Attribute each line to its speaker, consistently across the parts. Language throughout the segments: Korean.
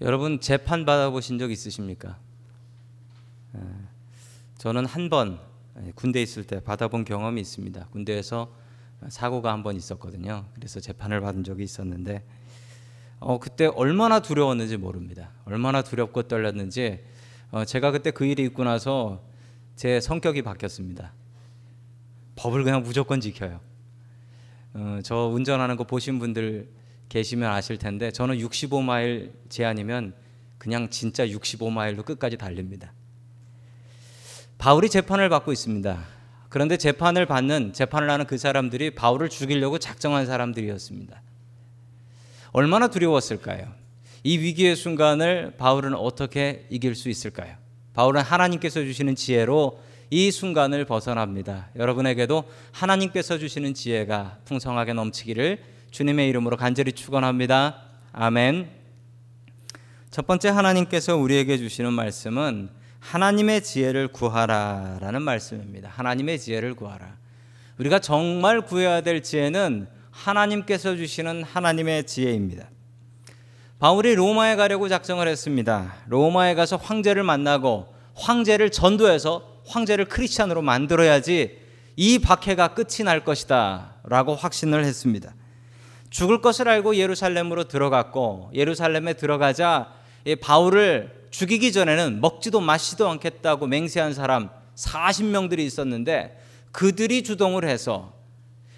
Speaker 1: 여러분 재판 받아보신 적 있으십니까? 예, 저는 한 번 군대 있을 때 받아본 경험이 있습니다. 군대에서 사고가 한 번 있었거든요. 그래서 재판을 받은 적이 있었는데 어, 그때 얼마나 두려웠는지 모릅니다. 얼마나 두렵고 떨렸는지 어, 제가 그때 그 일이 있고 나서 제 성격이 바뀌었습니다. 법을 그냥 무조건 지켜요. 어, 저 운전하는 거 보신 분들 계시면 아실 텐데 저는 65마일 제한이면 그냥 진짜 65마일로 끝까지 달립니다. 바울이 재판을 받고 있습니다. 그런데 재판을 받는 재판을 하는 그 사람들이 바울을 죽이려고 작정한 사람들이었습니다. 얼마나 두려웠을까요? 이 위기의 순간을 바울은 어떻게 이길 수 있을까요? 바울은 하나님께서 주시는 지혜로 이 순간을 벗어납니다. 여러분에게도 하나님께서 주시는 지혜가 풍성하게 넘치기를 주님의 이름으로 간절히 축원합니다. 아멘. 첫 번째 하나님께서 우리에게 주시는 말씀은 하나님의 지혜를 구하라라는 말씀입니다. 하나님의 지혜를 구하라. 우리가 정말 구해야 될 지혜는 하나님께서 주시는 하나님의 지혜입니다. 바울이 로마에 가려고 작정을 했습니다. 로마에 가서 황제를 만나고 황제를 전도해서 황제를 크리스찬으로 만들어야지 이 박해가 끝이 날 것이다라고 확신을 했습니다. 죽을 것을 알고 예루살렘으로 들어갔고 예루살렘에 들어가자 바울을 죽이기 전에는 먹지도 마시도 않겠다고 맹세한 사람 40명들이 있었는데 그들이 주동을 해서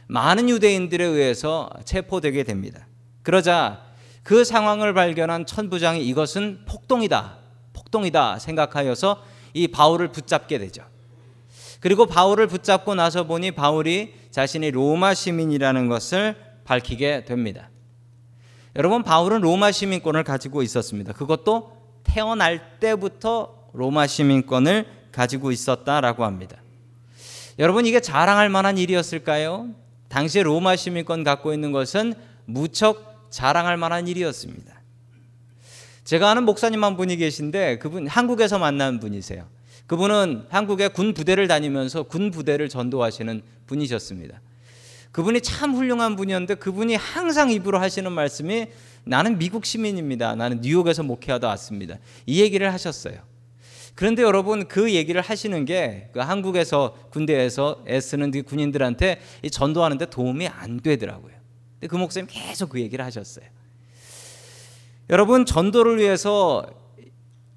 Speaker 1: 많은 유대인들에 의해서 체포되게 됩니다. 그러자 그 상황을 발견한 천부장이 이것은 폭동이다. 폭동이다 생각하여서 이 바울을 붙잡게 되죠. 그리고 바울을 붙잡고 나서 보니 바울이 자신이 로마 시민이라는 것을 밝히게 됩니다. 여러분 바울은 로마 시민권을 가지고 있었습니다. 그것도 태어날 때부터 로마 시민권을 가지고 있었다라고 합니다. 여러분 이게 자랑할 만한 일이었을까요? 당시 로마 시민권 갖고 있는 것은 무척 자랑할 만한 일이었습니다. 제가 아는 목사님 한 분이 계신데 그분 한국에서 만난 분이세요. 그분은 한국의 군 부대를 다니면서 군 부대를 전도하시는 분이셨습니다. 그분이 참 훌륭한 분이었는데 그분이 항상 입으로 하시는 말씀이 나는 미국 시민입니다. 나는 뉴욕에서 목회하다 왔습니다. 이 얘기를 하셨어요. 그런데 여러분 그 얘기를 하시는 게 그 한국에서 군대에서 애쓰는 그 군인들한테 전도하는데 도움이 안 되더라고요. 근데 그 목사님 계속 그 얘기를 하셨어요. 여러분 전도를 위해서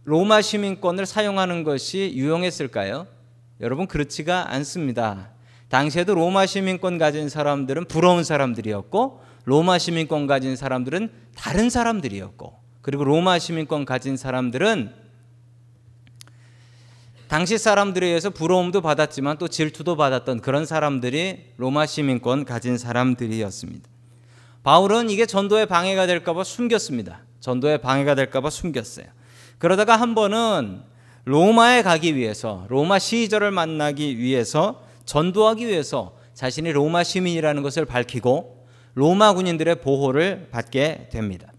Speaker 1: 로마 시민권을 사용하는 것이 유용했을까요? 여러분 그렇지가 않습니다. 당시에도 로마 시민권 가진 사람들은 부러운 사람들이었고 로마 시민권 가진 사람들은 다른 사람들이었고 그리고 로마 시민권 가진 사람들은 당시 사람들에 의해서 부러움도 받았지만 또 질투도 받았던 그런 사람들이 로마 시민권 가진 사람들이었습니다. 바울은 이게 전도에 방해가 될까봐 숨겼습니다. 전도에 방해가 될까봐 숨겼어요. 그러다가 한 번은 로마에 가기 위해서 로마 시절을 만나기 위해서 전도하기 위해서 자신이 로마 시민이라는 것을 밝히고 로마 군인들의 보호를 받게 됩니다.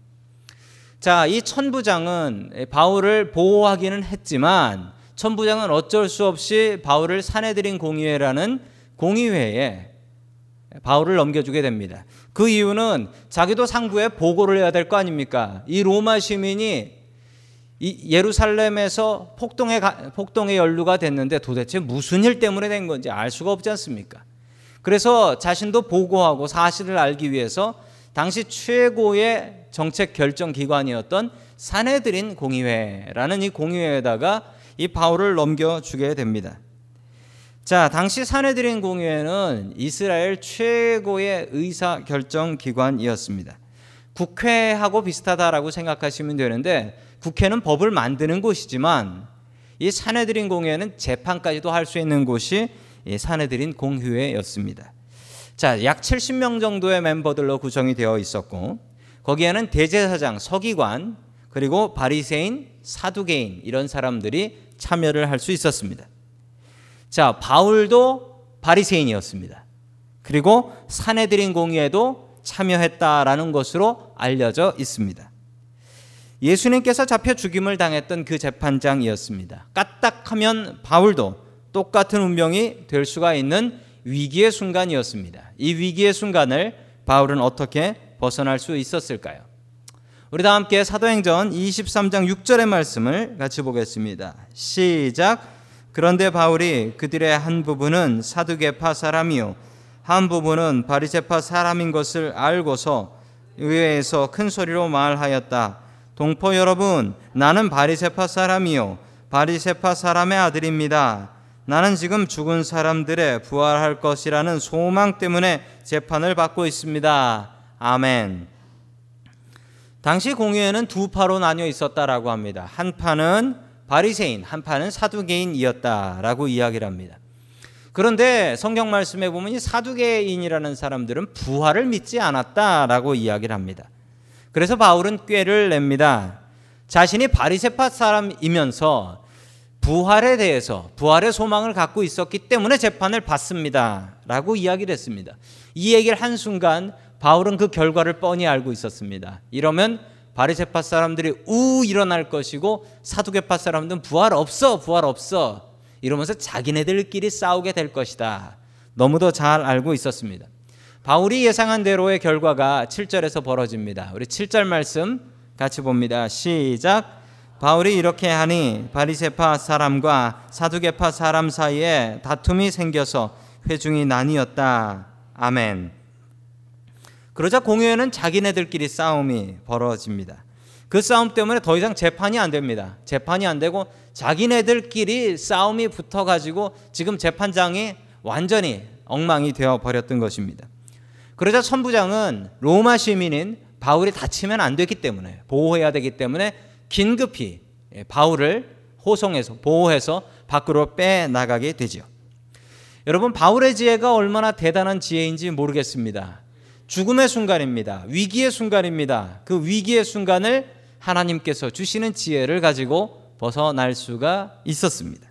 Speaker 1: 자, 이 천부장은 바울을 보호하기는 했지만 천부장은 어쩔 수 없이 바울을 사내들인 공의회라는 공의회에 바울을 넘겨주게 됩니다. 그 이유는 자기도 상부에 보고를 해야 될 거 아닙니까? 이 로마 시민이 이 예루살렘에서 폭동에 폭동에 연루가 됐는데 도대체 무슨 일 때문에 된 건지 알 수가 없지 않습니까? 그래서 자신도 보고하고 사실을 알기 위해서 당시 최고의 정책 결정 기관이었던 사내들인 공의회라는 이 공의회에다가 이 바울을 넘겨주게 됩니다. 자, 당시 사내들인 공의회는 이스라엘 최고의 의사 결정 기관이었습니다. 국회하고 비슷하다라고 생각하시면 되는데 국회는 법을 만드는 곳이지만 이 사내들인 공회는 재판까지도 할 수 있는 곳이 이 사내들인 공회였습니다. 자, 약 70명 정도의 멤버들로 구성이 되어 있었고 거기에는 대제사장, 서기관, 그리고 바리새인, 사두개인 이런 사람들이 참여를 할 수 있었습니다. 자, 바울도 바리새인이었습니다. 그리고 사내들인 공의에도 참여했다라는 것으로 알려져 있습니다. 예수님께서 잡혀 죽임을 당했던 그 재판장이었습니다. 까딱하면 바울도 똑같은 운명이 될 수가 있는 위기의 순간이었습니다. 이 위기의 순간을 바울은 어떻게 벗어날 수 있었을까요? 우리 다 함께 사도행전 23장 6절의 말씀을 같이 보겠습니다. 시작. 그런데 바울이 그들의 한 부분은 사두개파 사람이요 한 부분은 바리새파 사람인 것을 알고서 의회에서 큰 소리로 말하였다. 동포 여러분, 나는 바리새파 사람이요 바리새파 사람의 아들입니다. 나는 지금 죽은 사람들의 부활할 것이라는 소망 때문에 재판을 받고 있습니다. 아멘. 당시 공회에는 두 파로 나뉘어 있었다라고 합니다. 한 파는 바리새인, 한 파는 사두개인이었다라고 이야기를 합니다. 그런데 성경 말씀에 보면 이 사두개인이라는 사람들은 부활을 믿지 않았다라고 이야기를 합니다. 그래서 바울은 꾀를 냅니다. 자신이 바리새파 사람이면서 부활에 대해서 부활의 소망을 갖고 있었기 때문에 재판을 받습니다라고 이야기를 했습니다. 이 얘기를 한 순간 바울은 그 결과를 뻔히 알고 있었습니다. 이러면 바리새파 사람들이 우 일어날 것이고 사두개파 사람들은 부활 없어 부활 없어 이러면서 자기네들끼리 싸우게 될 것이다. 너무도 잘 알고 있었습니다. 바울이 예상한 대로의 결과가 7절에서 벌어집니다. 우리 7절 말씀 같이 봅니다. 시작. 바울이 이렇게 하니 바리새파 사람과 사두개파 사람 사이에 다툼이 생겨서 회중이 나뉘었다. 아멘. 그러자 공회에는 자기네들끼리 싸움이 벌어집니다. 그 싸움 때문에 더 이상 재판이 안 됩니다. 재판이 안 되고 자기네들끼리 싸움이 붙어가지고 지금 재판장이 완전히 엉망이 되어 버렸던 것입니다. 그러자 천부장은 로마 시민인 바울이 다치면 안 되기 때문에 보호해야 되기 때문에 긴급히 바울을 호송해서 보호해서 밖으로 빼 나가게 되지요. 여러분 바울의 지혜가 얼마나 대단한 지혜인지 모르겠습니다. 죽음의 순간입니다. 위기의 순간입니다. 그 위기의 순간을 하나님께서 주시는 지혜를 가지고 벗어날 수가 있었습니다.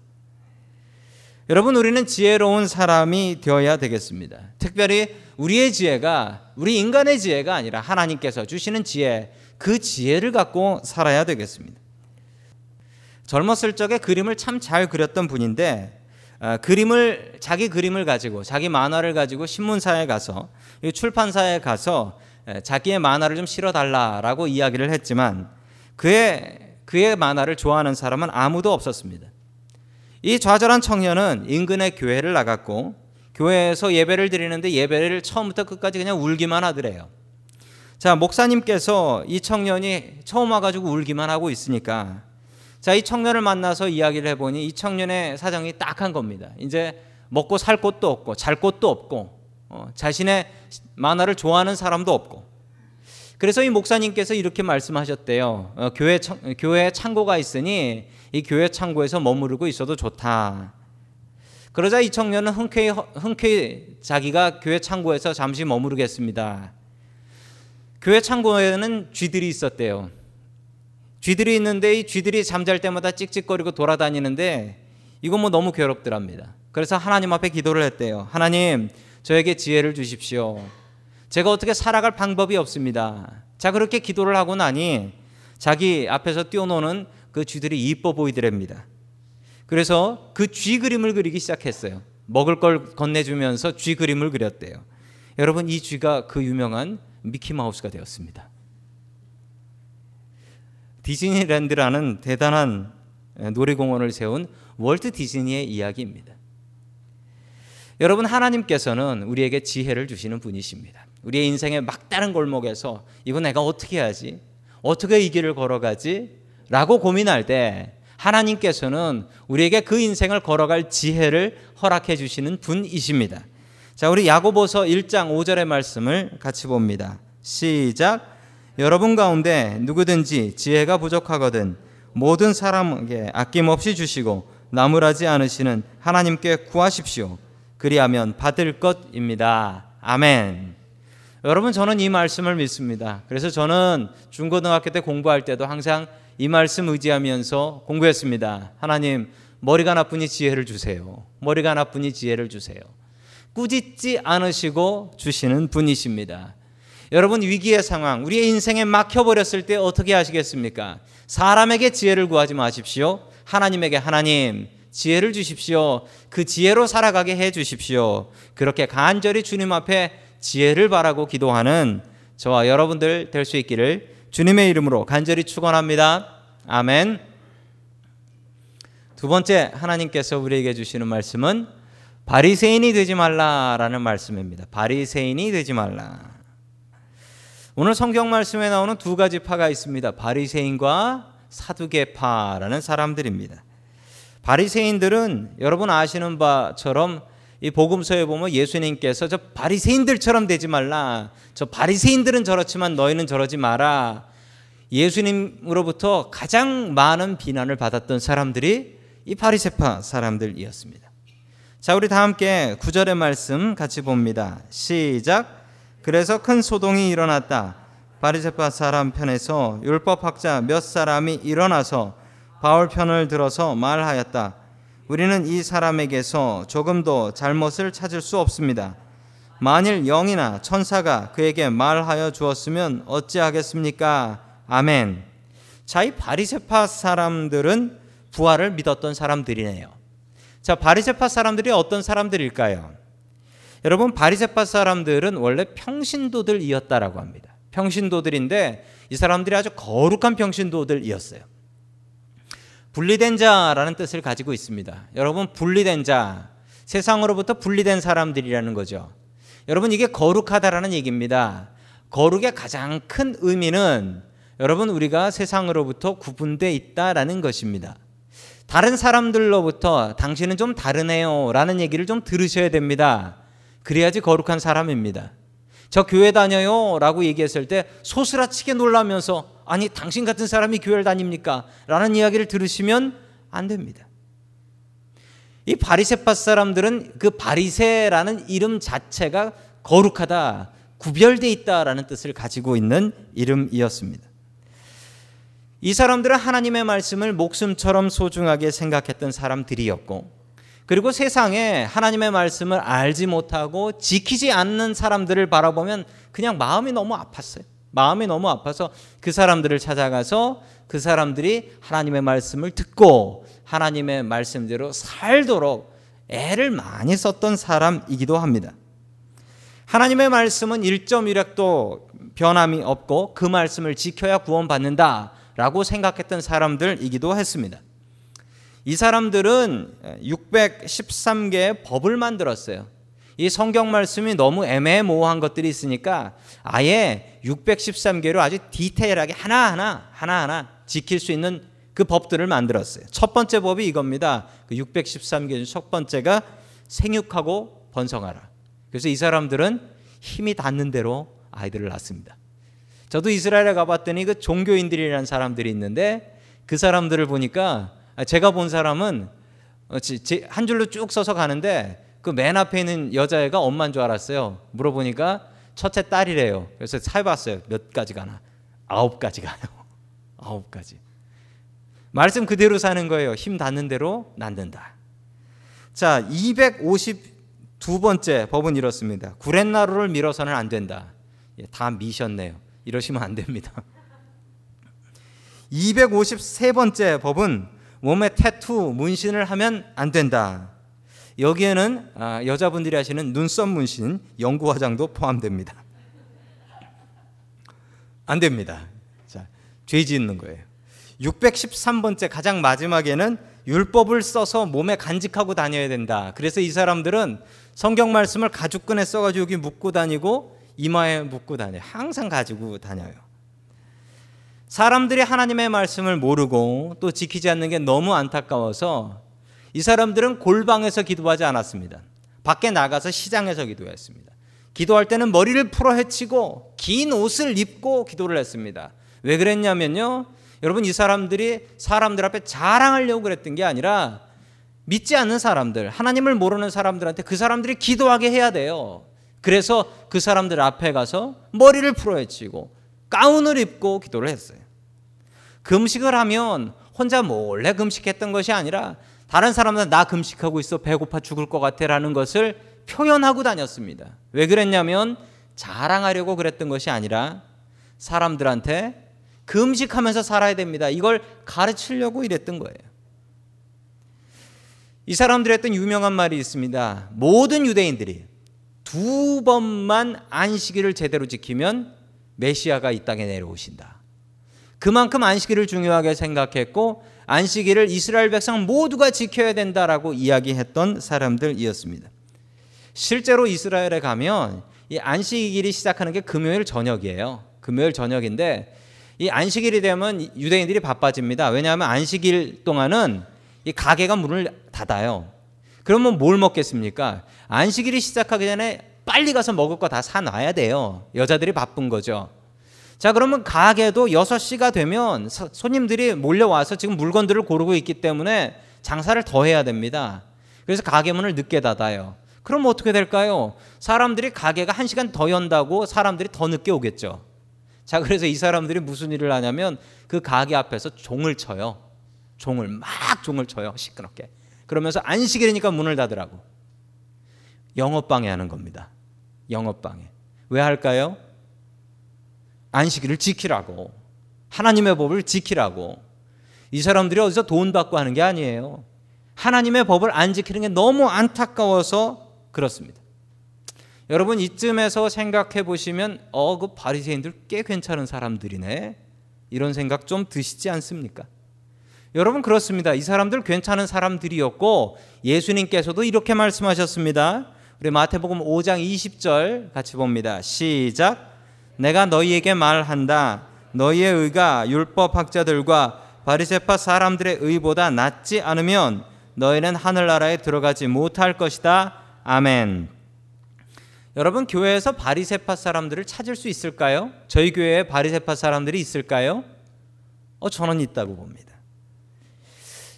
Speaker 1: 여러분, 우리는 지혜로운 사람이 되어야 되겠습니다. 특별히 우리의 지혜가 우리 인간의 지혜가 아니라 하나님께서 주시는 지혜, 그 지혜를 갖고 살아야 되겠습니다. 젊었을 적에 그림을 참 잘 그렸던 분인데 어, 그림을 자기 그림을 가지고 자기 만화를 가지고 신문사에 가서 출판사에 가서 자기의 만화를 좀 실어 달라라고 이야기를 했지만 그의 그의 만화를 좋아하는 사람은 아무도 없었습니다. 이 좌절한 청년은 인근의 교회를 나갔고 교회에서 예배를 드리는데 예배를 처음부터 끝까지 그냥 울기만 하더래요. 자, 목사님께서 이 청년이 처음 와가지고 울기만 하고 있으니까 자, 이 청년을 만나서 이야기를 해보니 이 청년의 사정이 딱한 겁니다. 이제 먹고 살 곳도 없고 잘 곳도 없고 어, 자신의 만화를 좋아하는 사람도 없고 그래서 이 목사님께서 이렇게 말씀하셨대요. 어, 교회 교회 창고가 있으니 이 교회 창고에서 머무르고 있어도 좋다. 그러자 이 청년은 흔쾌히 흔쾌히 자기가 교회 창고에서 잠시 머무르겠습니다. 교회 창고에는 쥐들이 있었대요. 쥐들이 있는데 이 쥐들이 잠잘 때마다 찍찍거리고 돌아다니는데 이건 뭐 너무 괴롭더랍니다. 그래서 하나님 앞에 기도를 했대요. 하나님, 저에게 지혜를 주십시오. 제가 어떻게 살아갈 방법이 없습니다. 자, 그렇게 기도를 하고 나니 자기 앞에서 뛰어노는 그 쥐들이 이뻐 보이더랍니다. 그래서 그 쥐 그림을 그리기 시작했어요. 먹을 걸 건네주면서 쥐 그림을 그렸대요. 여러분, 이 쥐가 그 유명한 미키마우스가 되었습니다. 디즈니랜드라는 대단한 놀이공원을 세운 월트 디즈니의 이야기입니다. 여러분 하나님께서는 우리에게 지혜를 주시는 분이십니다. 우리의 인생의 막다른 골목에서 이거 내가 어떻게 하지? 어떻게 이 길을 걸어가지? 라고 고민할 때 하나님께서는 우리에게 그 인생을 걸어갈 지혜를 허락해 주시는 분이십니다. 자, 우리 야고보서 1장 5절의 말씀을 같이 봅니다. 시작 여러분 가운데 누구든지 지혜가 부족하거든 모든 사람에게 아낌없이 주시고 나무라지 않으시는 하나님께 구하십시오. 그리하면 받을 것입니다. 아멘. 여러분 저는 이 말씀을 믿습니다. 그래서 저는 중고등학교 때 공부할 때도 항상 이 말씀 의지하면서 공부했습니다. 하나님 머리가 나쁘니 지혜를 주세요. 머리가 나쁘니 지혜를 주세요. 꾸짖지 않으시고 주시는 분이십니다. 여러분 위기의 상황, 우리의 인생에 막혀버렸을 때 어떻게 하시겠습니까? 사람에게 지혜를 구하지 마십시오. 하나님에게 하나님 지혜를 주십시오. 그 지혜로 살아가게 해 주십시오. 그렇게 간절히 주님 앞에 지혜를 바라고 기도하는 저와 여러분들 될 수 있기를 주님의 이름으로 간절히 축원합니다. 아멘. 두 번째 하나님께서 우리에게 주시는 말씀은 바리새인이 되지 말라라는 말씀입니다. 바리새인이 되지 말라. 오늘 성경 말씀에 나오는 두 가지 파가 있습니다. 바리새인과 사두개파라는 사람들입니다. 바리새인들은 여러분 아시는 바처럼 이 복음서에 보면 예수님께서 저 바리새인들처럼 되지 말라. 저 바리새인들은 저렇지만 너희는 저러지 마라. 예수님으로부터 가장 많은 비난을 받았던 사람들이 이 바리새파 사람들이었습니다. 자, 우리 다 함께 구절의 말씀 같이 봅니다. 시작. 그래서 큰 소동이 일어났다. 바리새파 사람 편에서 율법 학자 몇 사람이 일어나서 바울 편을 들어서 말하였다. 우리는 이 사람에게서 조금도 잘못을 찾을 수 없습니다. 만일 영이나 천사가 그에게 말하여 주었으면 어찌하겠습니까? 아멘. 자, 이 바리새파 사람들은 부활을 믿었던 사람들이네요. 자, 바리새파 사람들이 어떤 사람들일까요? 여러분, 바리새파 사람들은 원래 평신도들이었다라고 합니다. 평신도들인데 이 사람들이 아주 거룩한 평신도들이었어요. 분리된 자라는 뜻을 가지고 있습니다. 여러분, 분리된 자, 세상으로부터 분리된 사람들이라는 거죠. 여러분, 이게 거룩하다라는 얘기입니다. 거룩의 가장 큰 의미는 여러분, 우리가 세상으로부터 구분되어 있다라는 것입니다. 다른 사람들로부터 당신은 좀 다르네요. 라는 얘기를 좀 들으셔야 됩니다. 그래야지 거룩한 사람입니다. 저 교회 다녀요. 라고 얘기했을 때 소스라치게 놀라면서 아니, 당신 같은 사람이 교회를 다닙니까? 라는 이야기를 들으시면 안 됩니다. 이 바리새파 사람들은 그 바리새라는 이름 자체가 거룩하다, 구별돼 있다라는 뜻을 가지고 있는 이름이었습니다. 이 사람들은 하나님의 말씀을 목숨처럼 소중하게 생각했던 사람들이었고 그리고 세상에 하나님의 말씀을 알지 못하고 지키지 않는 사람들을 바라보면 그냥 마음이 너무 아팠어요. 마음이 너무 아파서 그 사람들을 찾아가서 그 사람들이 하나님의 말씀을 듣고 하나님의 말씀대로 살도록 애를 많이 썼던 사람이기도 합니다. 하나님의 말씀은 1.1핵도 변함이 없고 그 말씀을 지켜야 구원받는다. 라고 생각했던 사람들이기도 했습니다. 이 사람들은 613개의 법을 만들었어요. 이 성경 말씀이 너무 애매모호한 것들이 있으니까 아예 613개로 아주 디테일하게 하나하나 하나하나 지킬 수 있는 그 법들을 만들었어요. 첫 번째 법이 이겁니다. 그 613개 중 첫 번째가 생육하고 번성하라. 그래서 이 사람들은 힘이 닿는 대로 아이들을 낳습니다. 저도 이스라엘에 가봤더니 그 종교인들이라는 사람들이 있는데 그 사람들을 보니까 제가 본 사람은 어, 한 줄로 쭉 서서 가는데 그 맨 앞에 있는 여자애가 엄마인 줄 알았어요. 물어보니까 첫째 딸이래요. 그래서 살봤어요. 몇 가지 가나? 아홉 가지 가요. 아홉 가지. 말씀 그대로 사는 거예요. 힘 닿는 대로 낳는다. 자, 252번째 법은 이렇습니다. 구렛나루를 밀어서는 안 된다. 예, 다 미셨네요. 이러시면 안 됩니다. 253번째 법은 몸에 태투, 문신을 하면 안 된다. 여기에는 아, 여자분들이 하시는 눈썹 문신, 연구 화장도 포함됩니다. 안 됩니다. 자, 죄 짓는 거예요. 613번째 가장 마지막에는 율법을 써서 몸에 간직하고 다녀야 된다. 그래서 이 사람들은 성경 말씀을 가죽끈에 써가지고 여기 묶고 다니고 이마에 묶고 다녀요. 항상 가지고 다녀요. 사람들이 하나님의 말씀을 모르고 또 지키지 않는 게 너무 안타까워서 이 사람들은 골방에서 기도하지 않았습니다. 밖에 나가서 시장에서 기도했습니다. 기도할 때는 머리를 풀어 헤치고 긴 옷을 입고 기도를 했습니다. 왜 그랬냐면요. 여러분 이 사람들이 사람들 앞에 자랑하려고 그랬던 게 아니라 믿지 않는 사람들, 하나님을 모르는 사람들한테 그 사람들이 기도하게 해야 돼요. 그래서 그 사람들 앞에 가서 머리를 풀어 헤치고 가운을 입고 기도를 했어요. 금식을 하면 혼자 몰래 금식했던 것이 아니라 다른 사람들 나 금식하고 있어 배고파 죽을 것 같아라는 것을 표현하고 다녔습니다. 왜 그랬냐면 자랑하려고 그랬던 것이 아니라 사람들한테 금식하면서 살아야 됩니다. 이걸 가르치려고 이랬던 거예요. 이 사람들이 했던 유명한 말이 있습니다. 모든 유대인들이 두 번만 안식일을 제대로 지키면 메시아가 이 땅에 내려오신다. 그만큼 안식일을 중요하게 생각했고 안식일을 이스라엘 백성 모두가 지켜야 된다라고 이야기했던 사람들이었습니다. 실제로 이스라엘에 가면 이 안식일이 시작하는 게 금요일 저녁이에요. 금요일 저녁인데 이 안식일이 되면 유대인들이 바빠집니다. 왜냐하면 안식일 동안은 이 가게가 문을 닫아요. 그러면 뭘 먹겠습니까? 안식일이 시작하기 전에 빨리 가서 먹을 거 다 사놔야 돼요. 여자들이 바쁜 거죠. 자, 그러면 가게도 6시가 되면 손님들이 몰려와서 지금 물건들을 고르고 있기 때문에 장사를 더 해야 됩니다. 그래서 가게 문을 늦게 닫아요. 그럼 어떻게 될까요? 사람들이 가게가 1시간 더 연다고 사람들이 더 늦게 오겠죠. 자, 그래서 이 사람들이 무슨 일을 하냐면 그 가게 앞에서 종을 쳐요. 종을 막 종을 쳐요. 시끄럽게. 그러면서 안식일이니까 문을 닫으라고. 영업 방해 하는 겁니다. 영업 방해. 왜 할까요? 안식일을 지키라고. 하나님의 법을 지키라고. 이 사람들이 어디서 돈 받고 하는 게 아니에요. 하나님의 법을 안 지키는 게 너무 안타까워서 그렇습니다. 여러분 이쯤에서 생각해 보시면 어 그 바리새인들 꽤 괜찮은 사람들이네. 이런 생각 좀 드시지 않습니까? 여러분 그렇습니다. 이 사람들 괜찮은 사람들이었고 예수님께서도 이렇게 말씀하셨습니다. 우리 마태복음 5장 20절 같이 봅니다. 시작. 내가 너희에게 말한다. 너희의 의가 율법 학자들과 바리새파 사람들의 의보다 낫지 않으면 너희는 하늘나라에 들어가지 못할 것이다. 아멘. 여러분 교회에서 바리새파 사람들을 찾을 수 있을까요? 저희 교회에 바리새파 사람들이 있을까요? 어 저는 있다고 봅니다.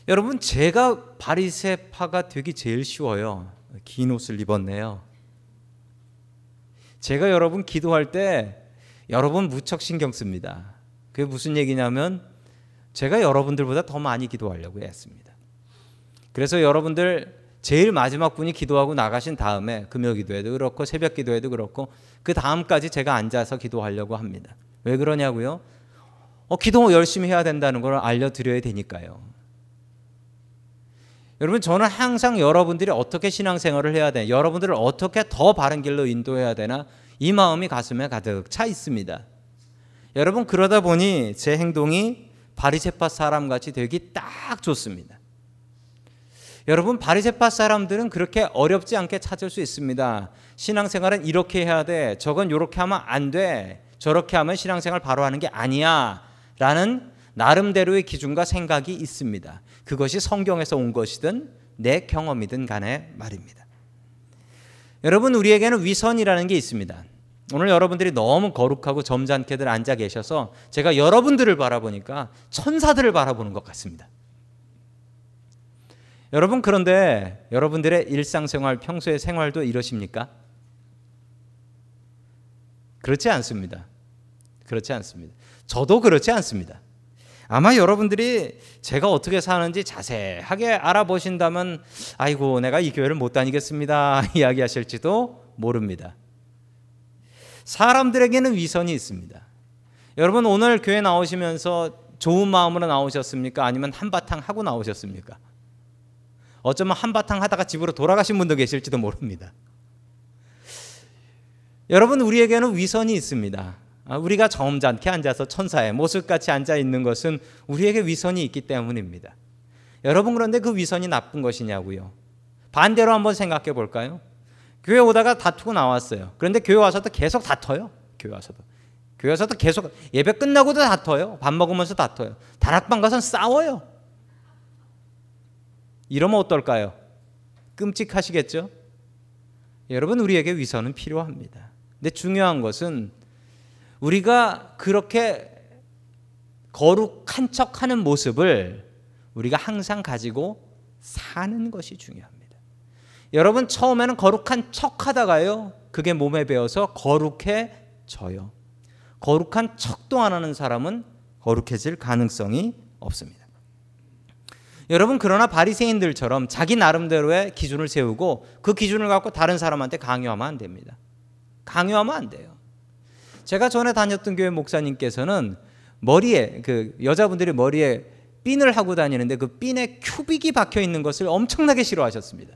Speaker 1: 여러분 제가 바리새파가 되기 제일 쉬워요. 긴 옷을 입었네요. 제가 여러분 기도할 때 여러분 무척 신경 씁니다. 그게 무슨 얘기냐면 제가 여러분들보다 더 많이 기도하려고 했습니다. 그래서 여러분들 제일 마지막 분이 기도하고 나가신 다음에 금요 기도에도 그렇고 새벽 기도에도 그렇고 그 다음까지 제가 앉아서 기도하려고 합니다. 왜 그러냐고요? 어, 기도 열심히 해야 된다는 걸 알려드려야 되니까요. 여러분 저는 항상 여러분들이 어떻게 신앙생활을 해야 되나, 여러분들을 어떻게 더 바른 길로 인도해야 되나 이 마음이 가슴에 가득 차 있습니다. 여러분 그러다 보니 제 행동이 바리새파 사람 같이 되기 딱 좋습니다. 여러분 바리새파 사람들은 그렇게 어렵지 않게 찾을 수 있습니다. 신앙생활은 이렇게 해야 돼. 저건 이렇게 하면 안 돼. 저렇게 하면 신앙생활 바로 하는 게 아니야. 라는 나름대로의 기준과 생각이 있습니다. 그것이 성경에서 온 것이든 내 경험이든 간에 말입니다. 여러분 우리에게는 위선이라는 게 있습니다. 오늘 여러분들이 너무 거룩하고 점잖게들 앉아 계셔서 제가 여러분들을 바라보니까 천사들을 바라보는 것 같습니다. 여러분 그런데 여러분들의 일상생활 평소의 생활도 이러십니까? 그렇지 않습니다. 그렇지 않습니다. 저도 그렇지 않습니다. 아마 여러분들이 제가 어떻게 사는지 자세하게 알아보신다면 아이고 내가 이 교회를 못 다니겠습니다 이야기하실지도 모릅니다. 사람들에게는 위선이 있습니다. 여러분 오늘 교회 나오시면서 좋은 마음으로 나오셨습니까? 아니면 한바탕 하고 나오셨습니까? 어쩌면 한바탕 하다가 집으로 돌아가신 분도 계실지도 모릅니다. 여러분 우리에게는 위선이 있습니다. 아, 우리가 점잖게 앉아서 천사의 모습같이 앉아 있는 것은 우리에게 위선이 있기 때문입니다. 여러분 그런데 그 위선이 나쁜 것이냐고요? 반대로 한번 생각해 볼까요? 교회 오다가 다투고 나왔어요. 그런데 교회 와서도 계속 다퉈요. 교회 와서도. 교회 와서도 계속 예배 끝나고도 다퉈요. 밥 먹으면서 다퉈요. 다락방 가서 싸워요. 이러면 어떨까요? 끔찍하시겠죠? 여러분 우리에게 위선은 필요합니다. 근데 중요한 것은 우리가 그렇게 거룩한 척 하는 모습을 우리가 항상 가지고 사는 것이 중요합니다. 여러분 처음에는 거룩한 척 하다가요. 그게 몸에 배어서 거룩해져요. 거룩한 척도 안 하는 사람은 거룩해질 가능성이 없습니다. 여러분 그러나 바리새인들처럼 자기 나름대로의 기준을 세우고 그 기준을 갖고 다른 사람한테 강요하면 안 됩니다. 강요하면 안 돼요. 제가 전에 다녔던 교회 목사님께서는 머리에 그 여자분들이 머리에 핀을 하고 다니는데 그 핀에 큐빅이 박혀 있는 것을 엄청나게 싫어하셨습니다.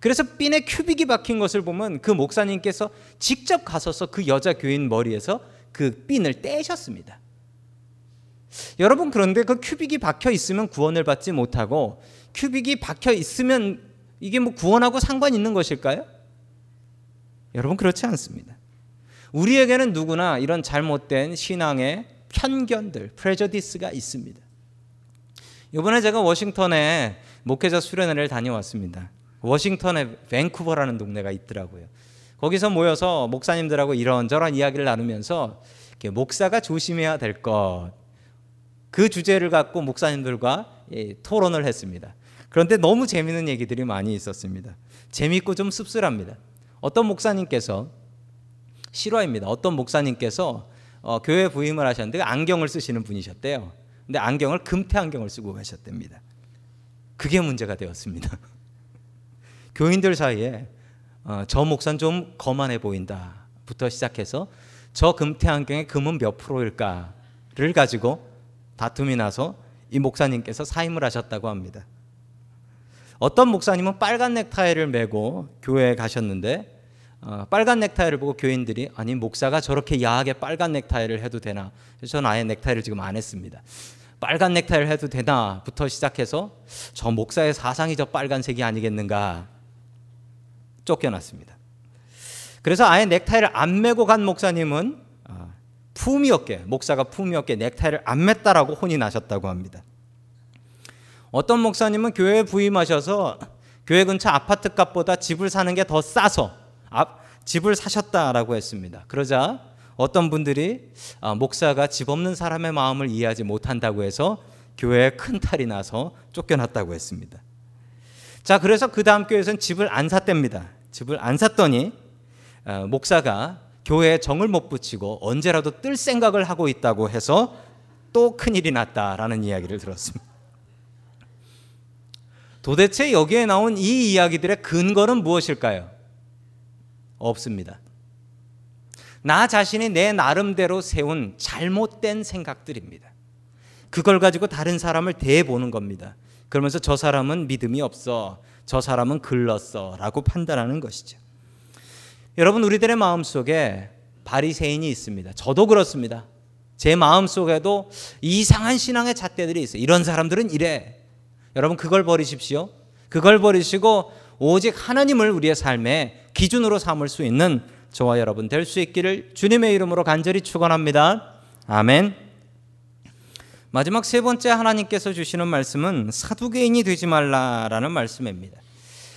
Speaker 1: 그래서 핀에 큐빅이 박힌 것을 보면 그 목사님께서 직접 가서서 그 여자 교인 머리에서 그 핀을 떼셨습니다. 여러분 그런데 그 큐빅이 박혀 있으면 구원을 받지 못하고 큐빅이 박혀 있으면 이게 뭐 구원하고 상관 있는 것일까요? 여러분 그렇지 않습니다. 우리에게는 누구나 이런 잘못된 신앙의 편견들, 프레저디스가 있습니다. 이번에 제가 워싱턴에 목회자 수련회를 다녀왔습니다. 워싱턴에 밴쿠버라는 동네가 있더라고요. 거기서 모여서 목사님들하고 이런저런 이야기를 나누면서 목사가 조심해야 될 것, 그 주제를 갖고 목사님들과 예, 토론을 했습니다. 그런데 너무 재미있는 얘기들이 많이 있었습니다. 재미있고 좀 씁쓸합니다. 어떤 목사님께서 실화입니다. 어떤 목사님께서 어, 교회 부임을 하셨는데 안경을 쓰시는 분이셨대요. 근데 안경을 금태 안경을 쓰고 가셨답니다. 그게 문제가 되었습니다. 교인들 사이에 어, 저 목사는 좀 거만해 보인다부터 시작해서 저 금태 안경의 금은 몇 프로일까를 가지고 다툼이 나서 이 목사님께서 사임을 하셨다고 합니다. 어떤 목사님은 빨간 넥타이를 메고 교회에 가셨는데 어, 빨간 넥타이를 보고 교인들이 아니 목사가 저렇게 야하게 빨간 넥타이를 해도 되나? 저는 아예 넥타이를 지금 안 했습니다. 빨간 넥타이를 해도 되나부터 시작해서 저 목사의 사상이 저 빨간색이 아니겠는가 쫓겨났습니다. 그래서 아예 넥타이를 안 메고 간 목사님은 어, 품이 없게 목사가 품이 없게 넥타이를 안 맸다라고 혼이 나셨다고 합니다. 어떤 목사님은 교회에 부임하셔서 교회 근처 아파트 값보다 집을 사는 게 더 싸서 집을 사셨다라고 했습니다. 그러자 어떤 분들이 아, 목사가 집 없는 사람의 마음을 이해하지 못한다고 해서 교회에 큰 탈이 나서 쫓겨났다고 했습니다. 자, 그래서 그 다음 교회에서는 집을 안 샀답니다. 집을 안 샀더니 아, 목사가 교회에 정을 못 붙이고 언제라도 뜰 생각을 하고 있다고 해서 또 큰일이 났다라는 이야기를 들었습니다. 도대체 여기에 나온 이 이야기들의 근거는 무엇일까요? 없습니다. 나 자신이 내 나름대로 세운 잘못된 생각들입니다. 그걸 가지고 다른 사람을 대보는 겁니다. 그러면서 저 사람은 믿음이 없어. 저 사람은 글렀어. 라고 판단하는 것이죠. 여러분, 우리들의 마음 속에 바리새인이 있습니다. 저도 그렇습니다. 제 마음 속에도 이상한 신앙의 잣대들이 있어요. 이런 사람들은 이래. 여러분, 그걸 버리십시오. 그걸 버리시고 오직 하나님을 우리의 삶에 기준으로 삼을 수 있는 저와 여러분 될 수 있기를 주님의 이름으로 간절히 축원합니다. 아멘. 마지막 세 번째 하나님께서 주시는 말씀은 사두개인이 되지 말라라는 말씀입니다.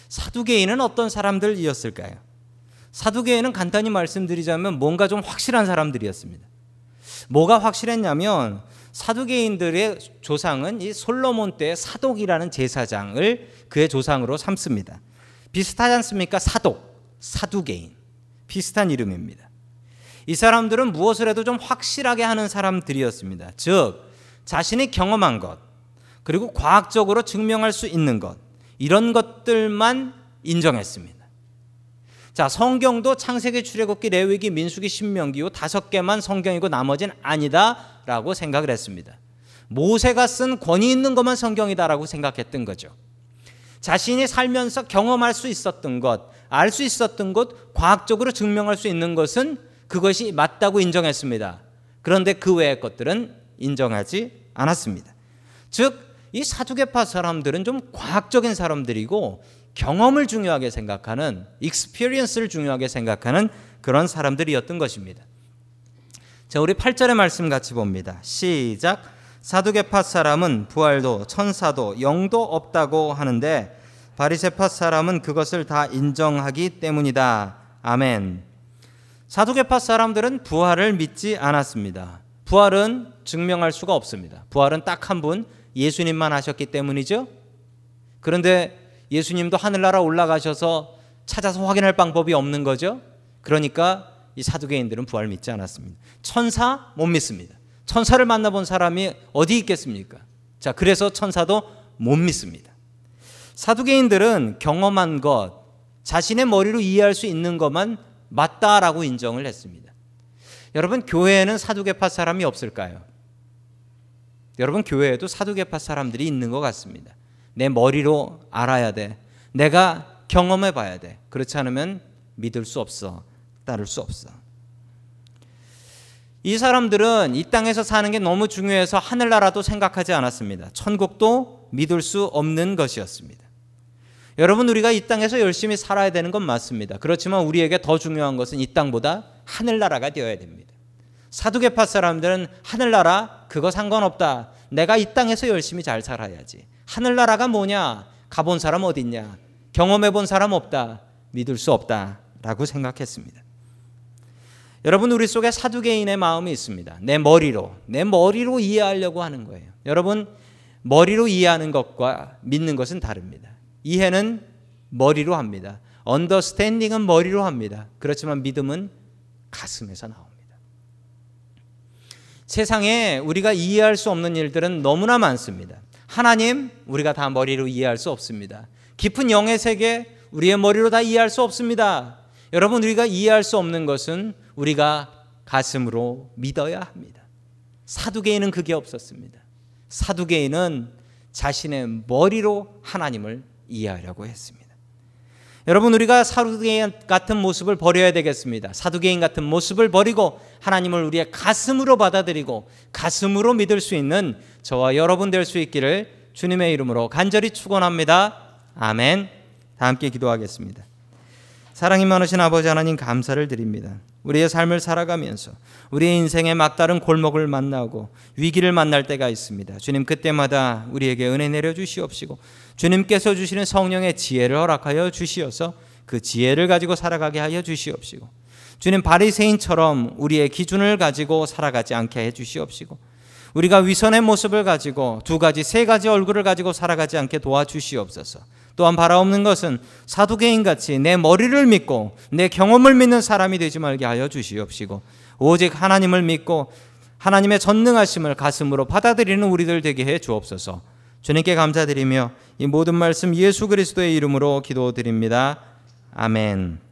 Speaker 1: 사두개인은 어떤 사람들이었을까요? 사두개인은 간단히 말씀드리자면 뭔가 좀 확실한 사람들이었습니다. 뭐가 확실했냐면 사두개인들의 조상은 이 솔로몬 때 사독이라는 제사장을 그의 조상으로 삼습니다. 비슷하지 않습니까? 사독, 사두개인. 비슷한 이름입니다. 이 사람들은 무엇을 해도 좀 확실하게 하는 사람들이었습니다. 즉, 자신이 경험한 것, 그리고 과학적으로 증명할 수 있는 것, 이런 것들만 인정했습니다. 자, 성경도 창세기, 출애굽기, 레위기, 민수기, 신명기 요 다섯 개만 성경이고 나머지는 아니다라고 생각을 했습니다. 모세가 쓴 권위 있는 것만 성경이다라고 생각했던 거죠. 자신이 살면서 경험할 수 있었던 것, 알 수 있었던 것, 과학적으로 증명할 수 있는 것은 그것이 맞다고 인정했습니다. 그런데 그 외의 것들은 인정하지 않았습니다. 즉, 이 사두개파 사람들은 좀 과학적인 사람들이고 경험을 중요하게 생각하는 experience를 중요하게 생각하는 그런 사람들이었던 것입니다. 자, 우리 8절의 말씀 같이 봅니다. 시작. 사두개파 사람은 부활도 천사도 영도 없다고 하는데 바리새파 사람은 그것을 다 인정하기 때문이다. 아멘. 사두개파 사람들은 부활을 믿지 않았습니다. 부활은 증명할 수가 없습니다. 부활은 딱 한 분 예수님만 하셨기 때문이죠. 그런데 예수님도 하늘나라 올라가셔서 찾아서 확인할 방법이 없는 거죠. 그러니까 이 사두개인들은 부활 믿지 않았습니다. 천사 못 믿습니다. 천사를 만나본 사람이 어디 있겠습니까? 자, 그래서 천사도 못 믿습니다. 사두개인들은 경험한 것, 자신의 머리로 이해할 수 있는 것만 맞다라고 인정을 했습니다. 여러분, 교회에는 사두개파 사람이 없을까요? 여러분, 교회에도 사두개파 사람들이 있는 것 같습니다. 내 머리로 알아야 돼. 내가 경험해 봐야 돼. 그렇지 않으면 믿을 수 없어. 따를 수 없어. 이 사람들은 이 땅에서 사는 게 너무 중요해서 하늘나라도 생각하지 않았습니다. 천국도 믿을 수 없는 것이었습니다. 여러분 우리가 이 땅에서 열심히 살아야 되는 건 맞습니다. 그렇지만 우리에게 더 중요한 것은 이 땅보다 하늘나라가 되어야 됩니다. 사두개파 사람들은 하늘나라 그거 상관없다. 내가 이 땅에서 열심히 잘 살아야지. 하늘나라가 뭐냐? 가본 사람 어딨냐? 경험해 본 사람 없다. 믿을 수 없다라고 생각했습니다. 여러분 우리 속에 사두개인의 마음이 있습니다. 내 머리로 내 머리로 이해하려고 하는 거예요. 여러분 머리로 이해하는 것과 믿는 것은 다릅니다. 이해는 머리로 합니다. 언더스탠딩은 머리로 합니다. 그렇지만 믿음은 가슴에서 나옵니다. 세상에 우리가 이해할 수 없는 일들은 너무나 많습니다. 하나님 우리가 다 머리로 이해할 수 없습니다. 깊은 영의 세계 우리의 머리로 다 이해할 수 없습니다. 여러분 우리가 이해할 수 없는 것은 우리가 가슴으로 믿어야 합니다. 사두개인은 그게 없었습니다. 사두개인은 자신의 머리로 하나님을 이해하려고 했습니다. 여러분 우리가 사두개인 같은 모습을 버려야 되겠습니다. 사두개인 같은 모습을 버리고 하나님을 우리의 가슴으로 받아들이고 가슴으로 믿을 수 있는 저와 여러분 될 수 있기를 주님의 이름으로 간절히 축원합니다. 아멘. 다 함께 기도하겠습니다. 사랑이 많으신 아버지 하나님 감사를 드립니다. 우리의 삶을 살아가면서 우리의 인생의 막다른 골목을 만나고 위기를 만날 때가 있습니다. 주님 그때마다 우리에게 은혜 내려 주시옵시고 주님께서 주시는 성령의 지혜를 허락하여 주시어서 그 지혜를 가지고 살아가게 하여 주시옵시고 주님 바리새인처럼 우리의 기준을 가지고 살아가지 않게 해 주시옵시고 우리가 위선의 모습을 가지고 두 가지 세 가지 얼굴을 가지고 살아가지 않게 도와주시옵소서. 또한 바라옵는 것은 사두개인 같이 내 머리를 믿고 내 경험을 믿는 사람이 되지 말게 하여 주시옵시고 오직 하나님을 믿고 하나님의 전능하심을 가슴으로 받아들이는 우리들 되게 해 주옵소서. 주님께 감사드리며 이 모든 말씀 예수 그리스도의 이름으로 기도드립니다. 아멘.